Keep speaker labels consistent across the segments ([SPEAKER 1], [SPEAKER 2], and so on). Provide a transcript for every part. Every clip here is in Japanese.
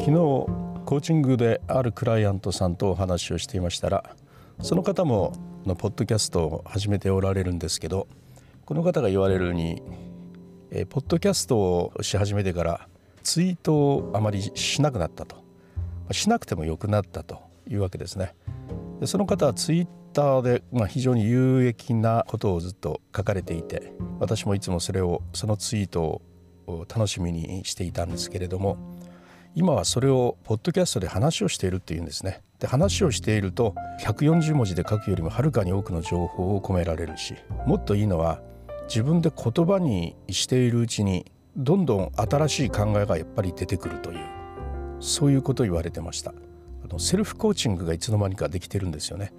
[SPEAKER 1] 昨日コーチングであるクライアントさんとお話をしていましたらその方ものポッドキャストを始めておられるんですけどこの方が言われるにえポッドキャストをし始めてからツイートをあまりしなくなったと。しなくてもよくなったというわけですね。でその方はツイッターで、まあ、非常に有益なことをずっと書かれていて私もいつもそれをそのツイートを楽しみにしていたんですけれども今はそれをポッドキャストで話をしているっていうんですね。で話をしていると140文字で書くよりもはるかに多くの情報を込められるしもっといいのは自分で言葉にしているうちにどんどん新しい考えがやっぱり出てくるというそういうことを言われてました。あのセルフコーチングがいつの間にかできてるんですよね。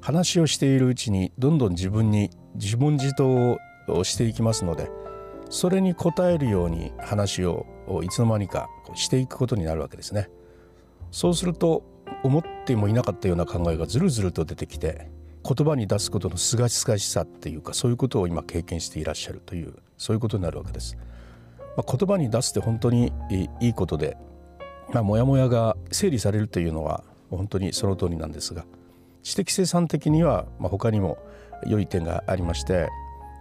[SPEAKER 1] 話をしているうちにどんどん自分に自問自答をしていきますのでそれに応えるように話をいつの間にかしていくことになるわけですねそうすると思ってもいなかったような考えがずるずると出てきて言葉に出すことのすがすがしさっていうかそういうことを今経験していらっしゃるというそういうことになるわけです。まあ、言葉に出すって本当にいいことで、まあ、モヤモヤが整理されるというのは本当にその通りなんですが知的生産的にはまあ他にも良い点がありまして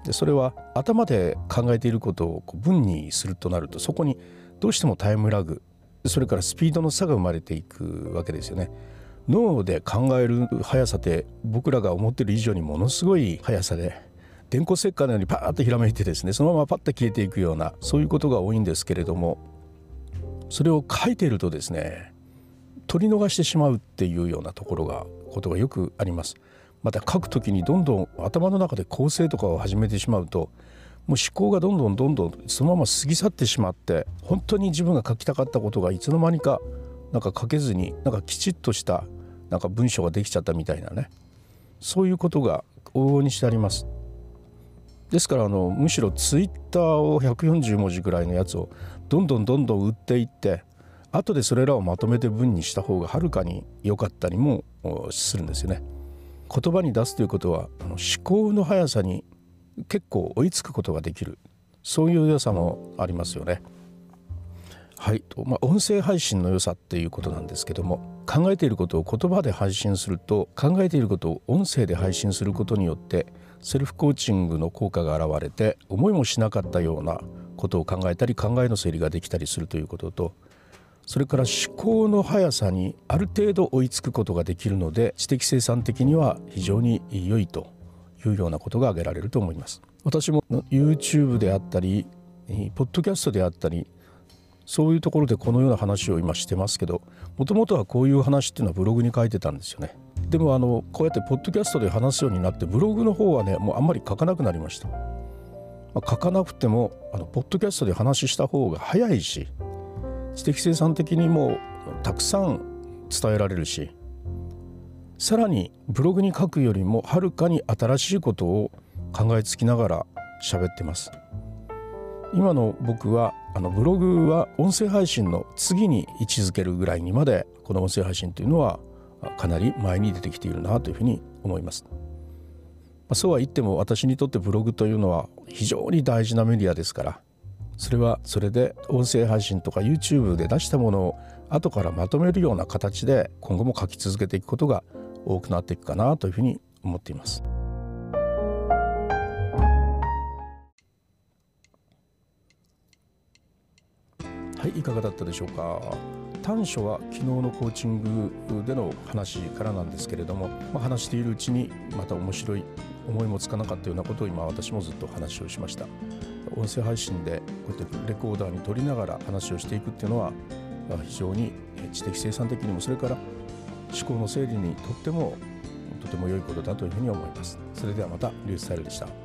[SPEAKER 1] でそれは頭で考えていることを文にするとなるとそこにどうしてもタイムラグそれからスピードの差が生まれていくわけですよね。脳で考える速さって僕らが思ってる以上にものすごい速さで電光石火のようにパーッとひらめいてですねそのままパッと消えていくようなそういうことが多いんですけれどもそれを書いているとですね取り逃してしまうっていうようなところがことがよくあります。また書く時にどんどん頭の中で構成とかを始めてしまうともう思考がどんどんどんどんそのまま過ぎ去ってしまって本当に自分が書きたかったことがいつの間にかなんか書けずになんかきちっとしたなんか文章ができちゃったみたいなねそういうことが往々にしてあります。ですからあのむしろツイッターを140文字ぐらいのやつをどんどんどんどん売っていって後でそれらをまとめて文にした方がはるかに良かったりもするんですよね。言葉に出すということはあの思考の速さに結構追いつくことができるそういう良さもありますよね。はいとまあ、音声配信の良さっていうことなんですけども考えていることを言葉で配信すると考えていることを音声で配信することによってセルフコーチングの効果が現れて思いもしなかったようなことを考えたり考えの整理ができたりするということとそれから思考の速さにある程度追いつくことができるので知的生産的には非常に良いというようなことが挙げられると思います。私も YouTube であったりポッドキャストであったりそういうところでこのような話を今してますけどもともとはこういう話っていうのはブログに書いてたんですよねでもあのこうやってポッドキャストで話すようになってブログの方はねもうあんまり書かなくなりました、まあ、書かなくてもあのポッドキャストで話した方が早いし知的生産的にもたくさん伝えられるしさらにブログに書くよりもはるかに新しいことを考えつきながら喋ってます今の僕はあのブログは音声配信の次に位置づけるぐらいにまでこの音声配信というのはかなり前に出てきているなというふうに思います。そうは言っても私にとってブログというのは非常に大事なメディアですからそれはそれで音声配信とか YouTube で出したものを後からまとめるような形で今後も書き続けていくことが多くなっていくかなというふうに思っています。はいいかがだったでしょうか？短所は昨日のコーチングでの話からなんですけれども、まあ、話しているうちにまた面白い思いもつかなかったようなことを今私もずっと話をしました。音声配信でこうやってレコーダーに取りながら話をしていくっていうのは非常に知的生産的にもそれから思考の整理にとってもとても良いことだというふうに思います。それではまたリュースタイルでした。